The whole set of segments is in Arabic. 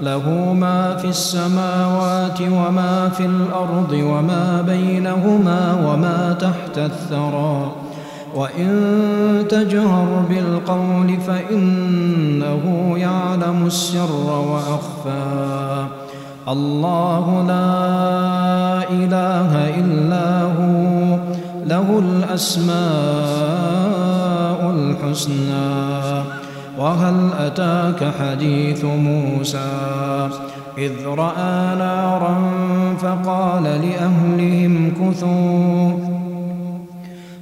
له ما في السماوات وما في الأرض وما بينهما وما تحت الثرى. وإن تجهر بالقول فإنه يعلم السر وأخفى. الله لا إله إلا هو له الأسماء الحسنى. وهل أتاك حديث موسى إذ رأى نارا فقال لأهلهم كثوا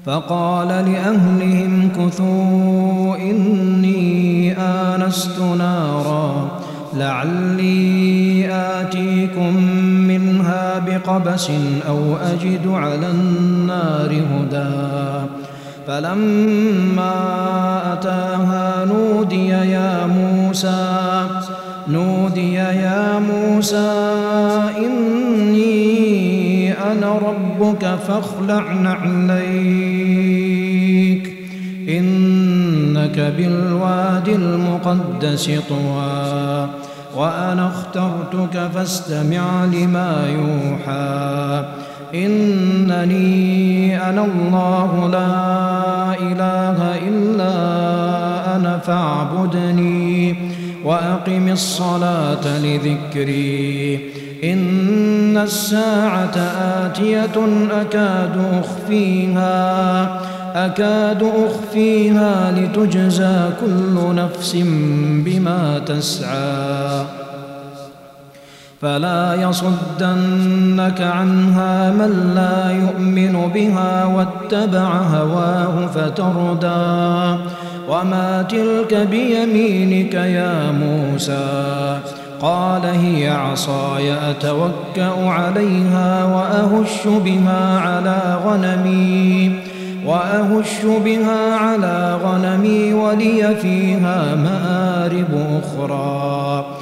فقال لأهلهم كثوا إني آنست نارا لعلي آتيكم منها بقبس أو أجد على النار هدى فلما أتاها نودي يا موسى نودي يا موسى إني أنا ربك فاخلع نعليك إنك بالواد المقدس طوى وأنا اخترتك فاستمع لما يوحى. إنني أنا الله لا إله إلا أنا فاعبدني وأقم الصلاة لذكري. إن الساعة آتية أكاد أخفيها أكاد أخفيها لتجزى كل نفس بما تسعى. فلا يصدنك عنها من لا يؤمن بها واتبع هواه فتردى. وما تلك بيمينك يا موسى؟ قال هي عصاي أتوكأ عليها وأهش بها على غنمي. وأهش بها على غنمي ولي فيها مآرب أخرى.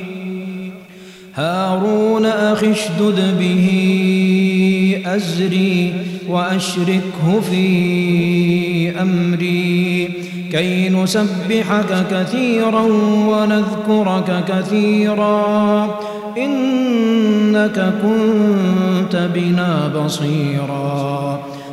هارون أخي اشدد به أزري وأشركه في أمري. كي نسبحك كثيرا ونذكرك كثيرا إنك كنت بنا بصيرا.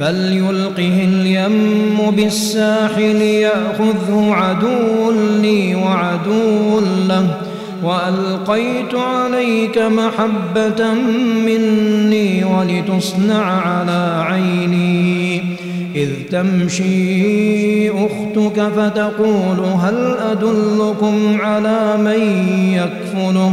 فليلقه اليم بالساحل يأخذه عدو لي وعدو له وألقيت عليك محبة مني ولتصنع على عيني إذ تمشي أختك فتقول هل أدلكم على من يكفله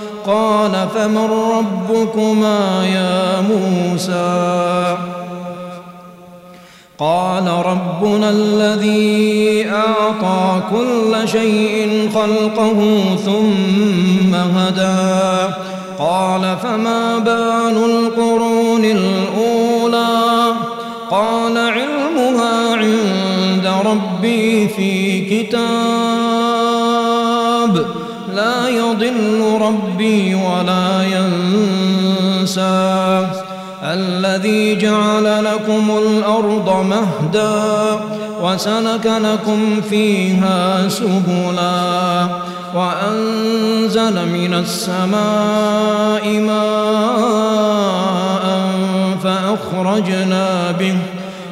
قال فمن ربكما يا موسى؟ قال ربنا الذي أعطى كل شيء خلقه ثم هدى. قال فما بال القرون الأولى؟ قال علمها عند ربي في كتاب لا يضل ربي ولا ينسى. الذي جعل لكم الأرض مهدا وسلك لكم فيها سبلا وأنزل من السماء ماء فأخرجنا به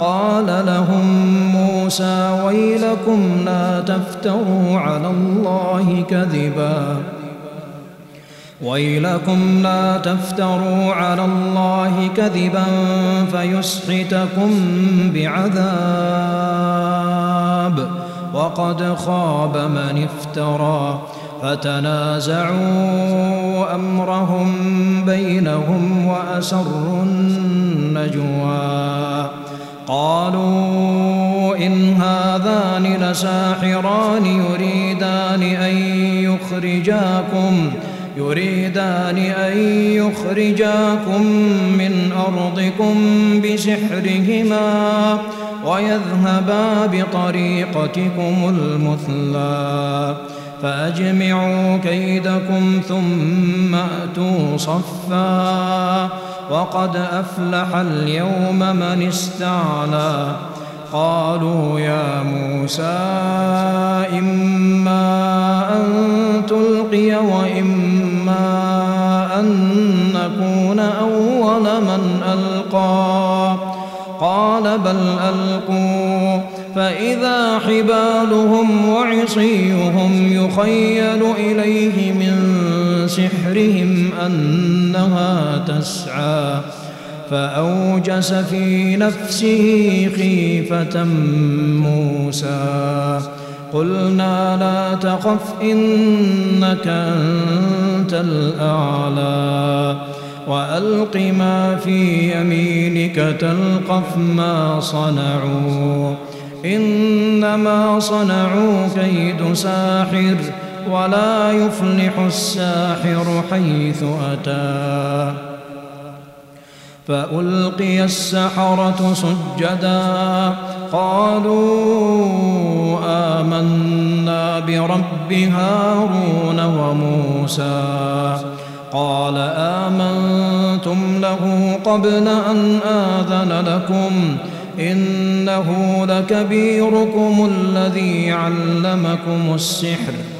قال لهم موسى ويلكم لا تفتروا على الله كذبا. ويلكم لا تفتروا على الله كذبا فيسحتكم بعذاب. وقد خاب من افترى. فتنازعوا أمرهم بينهم وأسروا النجوى. قالوا إن هذان لساحران يريدان أن يخرجاكم يريدان أن يخرجاكم من أرضكم بسحرهما ويذهبا بطريقتكم المثلى فأجمعوا كيدكم ثم أتوا صفا. وقد أفلح اليوم من استعلى. قالوا يا موسى إما أن تلقي وإما أن نكون أول من ألقى. قال بل ألقوا. فإذا حبالهم وعصيهم يخيل إليه سحرهم أنها تسعى فأوجس في نفسه خيفة موسى. قلنا لا تخف إنك أنت الأعلى. وألق ما في يمينك تلقف ما صنعوا. إنما صنعوا كيد ساحر ولا يفلح الساحر حيث أتى. فألقي السحرة سجدا. قالوا آمنا برب هارون وموسى. قال آمنتم له قبل أن آذن لكم. إنه لكبيركم الذي علمكم السحر.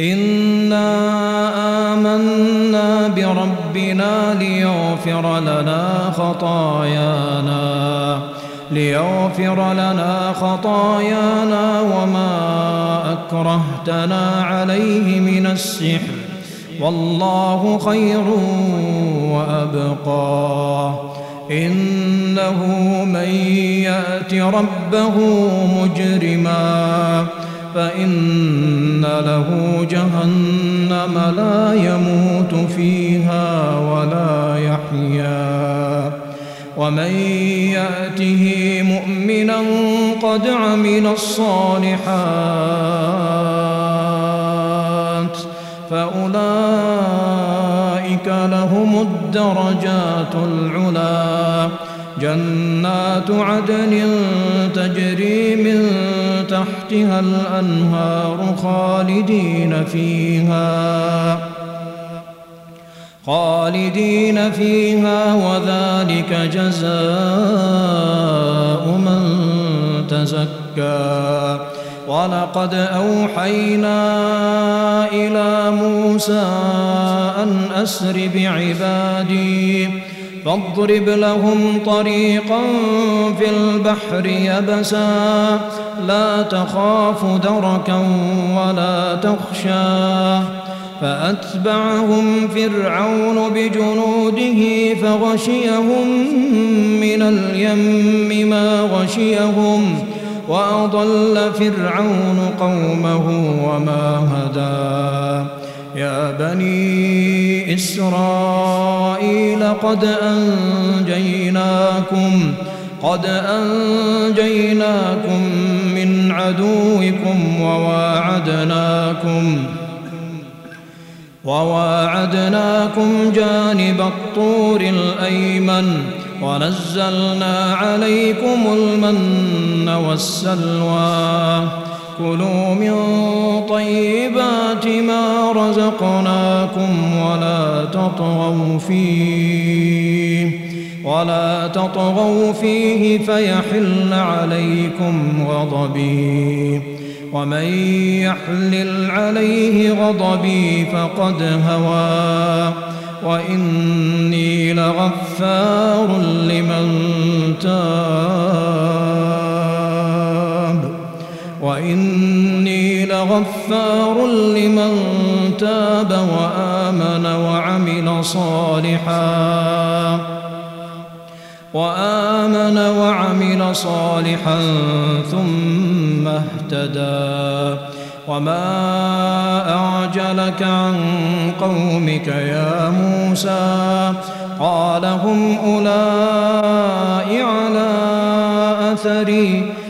إنا آمنا بربنا ليغفر لنا خطايانا ليغفر لنا خطايانا وما أكرهتنا عليه من السحر والله خير وأبقى. إنه من يأت ربه مجرماً. فإن له جهنم لا يموت فيها ولا يحيا. ومن يأته مؤمنا قد عمل الصالحات فأولئك لهم الدرجات العلى جنات عدن تجري من تحتها الأنهار خالدين فيها خالدين فيها وذلك جزاء من تزكى. ولقد أوحينا إلى موسى أن أسر بعبادي فاضرب لهم طريقا في البحر يبسا. لا تخاف دركا ولا تخشى. فأتبعهم فرعون بجنوده فغشيهم من اليم ما غشيهم. وأضل فرعون قومه وما هدى. يا بني إسرائيل قد أنجيناكم قد أنجيناكم من عدوكم وواعدناكم وواعدناكم جانب الطور الأيمن ونزلنا عليكم المن والسلوى. كلوا من طيبات ما رزقناكم ولا تطغوا فيه ولا تطغوا فيه فيحل عليكم غضبي ومن يحلل عليه غضبي فقد هوى وإني لغفار لمن تاب. وإني لغفار لمن تاب وآمن وعمل صالحا وآمن وعمل صالحا ثم اهتدى وما أعجلك عن قومك يا موسى قال هم أولئك على أثري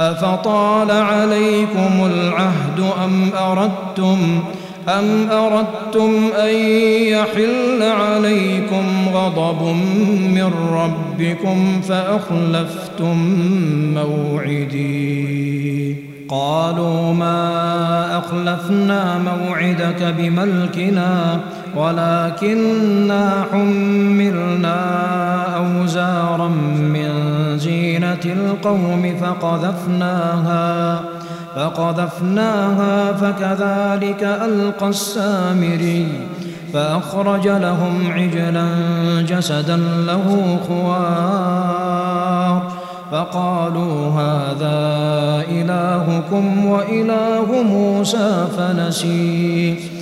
أفطال عليكم العهد أم أردتم أم أردتم أن يحل عليكم غضب من ربكم فأخلفتم موعدي؟ قالوا ما أخلفنا موعدك بملكنا ولكننا حملنا أوزارا من زينة القوم فقذفناها فقذفناها فكذلك ألقى السامري فأخرج لهم عجلا جسدا له خوار. فقالوا هذا إلهكم وإله موسى فنسي.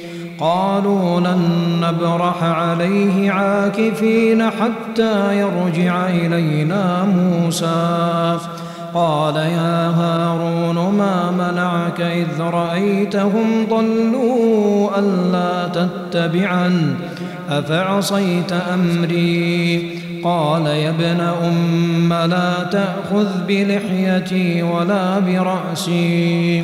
قالوا لن نبرح عليه عاكفين حتى يرجع إلينا موسى. قال يا هارون ما منعك إذ رأيتهم ضلوا ألا تتبعا أفعصيت أمري؟ قال يا ابن أم لا تأخذ بلحيتي ولا برأسي.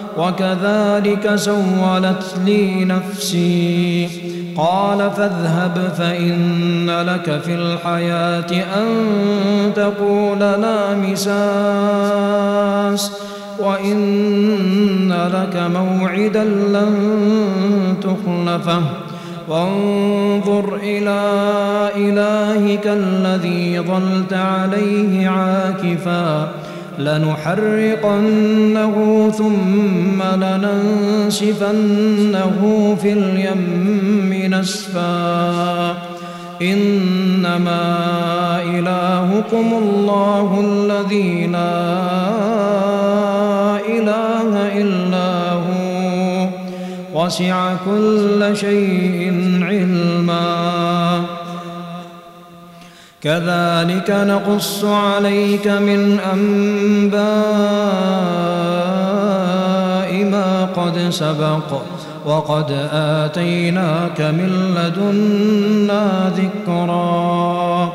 وكذلك سولت لي نفسي. قال فاذهب فإن لك في الحياة أن تقول لا مساس وإن لك موعدا لن تخلفه. وانظر إلى إلهك الذي ظلت عليه عاكفا لنحرقنه ثم لننسفنه في اليم نسفا إنما إلهكم الله الذي لا إله إلا هو. وسع كل شيء علما. كذلك نقص عليك من أنباء ما قد سبق وقد آتيناك من لدنا ذكرا.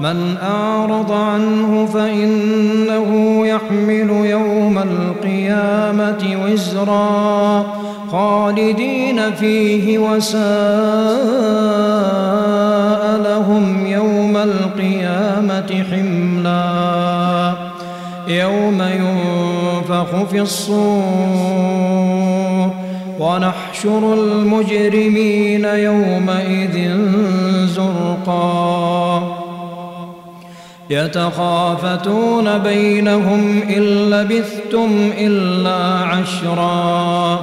من أعرض عنه فإنه يحمل يوم القيامة وزرا. خالدين فيه وساء لهم يوم القيامة حملا. يوم ينفخ في الصور ونحشر المجرمين يومئذ زرقا. يتخافتون بينهم إن لبثتم إلا عشرا.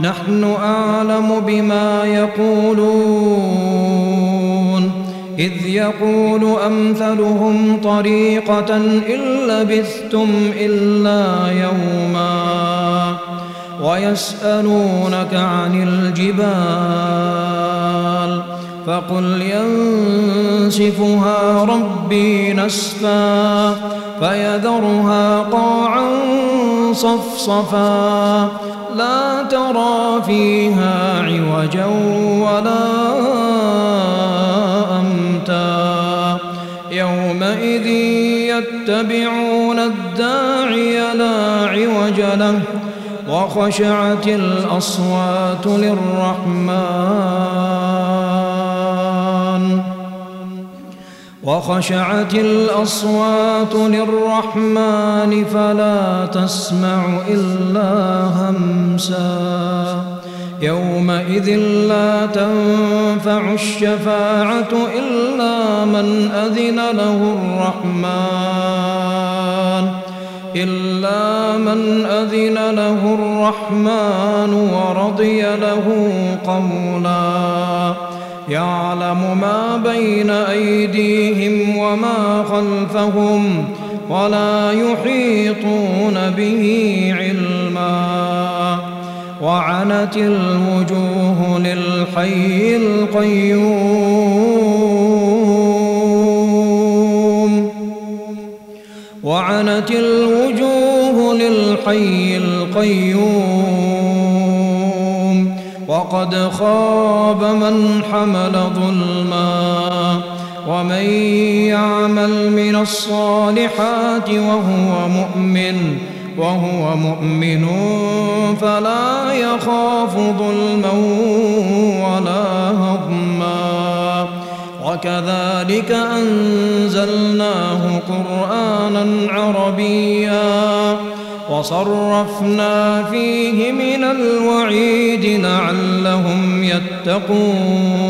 نحن أعلم بما يقولون. إذ يقول أمثلهم طريقة إن لبثتم إلا يوما ويسألونك عن الجبال فقل ينسفها ربي نسفا فيذرها قاعا صفصفا لا ترى فيها عوجا ولا يومئذ يتبعون الداعي لا عوج له وخشعت الأصوات للرحمن. وخشعت الأصوات للرحمن فلا تسمع إلا همسا. يومئذ لا تنفع الشفاعة إلا من أذن له الرحمن إلا من أذن له الرحمن ورضي له قولا. يعلم ما بين أيديهم وما خلفهم ولا يحيطون به علما. وعنت الوجوه للحي القيوم. وعنت الوجوه للحي القيوم. وقد خاب من حمل ظلما. ومن يعمل من الصالحات وهو مؤمن وهو مؤمن فلا يخاف ظلما ولا هضما. وكذلك أنزلناه قرآنا عربيا وصرفنا فيه من الوعيد لعلهم يتقون.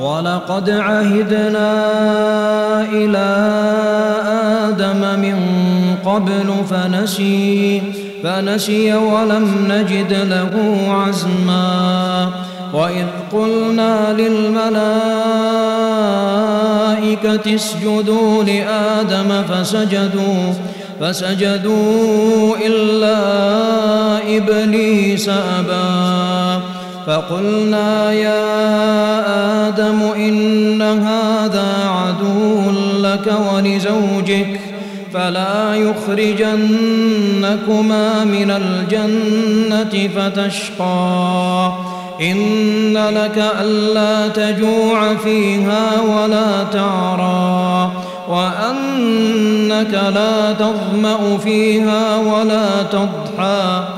ولقد عهدنا إلى آدم من قبل فنسي فنسي ولم نجد له عزما. وإذ قلنا للملائكة اسجدوا لآدم فسجدوا فسجدوا إلا إبليس أبى. فقلنا يا آدم إن هذا عدو لك ولزوجك فلا يخرجنكما من الجنة فتشقى. إن لك ألا تجوع فيها ولا تعرى. وأنك لا تظمأ فيها ولا تضحى.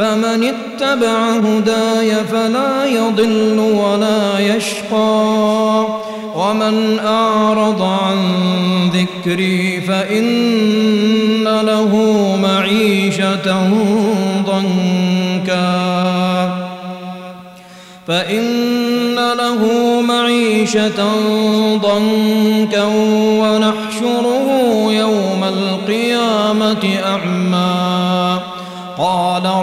فمن اتبع هداي فلا يضل ولا يشقى. ومن أعرض عن ذكري فإن له معيشة ضنكا. فإن له معيشة ضنكا ونحشره يوم القيامة أعمى. قال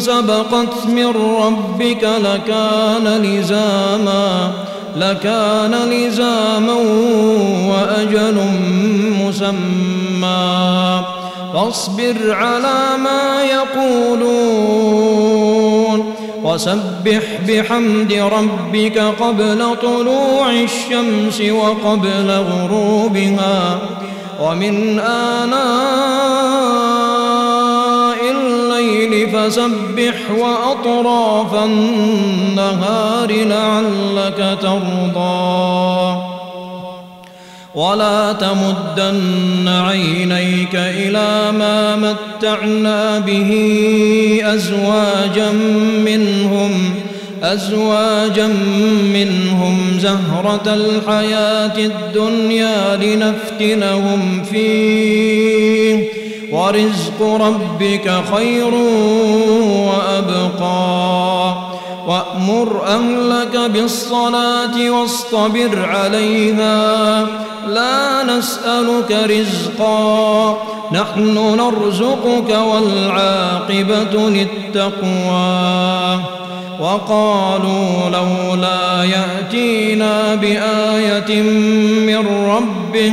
سبقت من ربك لكان لزاما لكان لزاما وأجل مسمى. فاصبر على ما يقولون وسبح بحمد ربك قبل طلوع الشمس وقبل غروبها. ومن آناء الليل فسبح وأطراف النهار لعلك ترضى. ولا تمدن عينيك إلى ما متعنا به أزواجا منهم أزواجا منهم زهرة الحياة الدنيا لنفتنهم فيه. ورزق ربك خير وأبقى. وأمر أهلك بالصلاة واصطبر عليها. لا نسألك رزقا. نحن نرزقك والعاقبة للتقوى. وقالوا لولا يأتينا بآية من ربه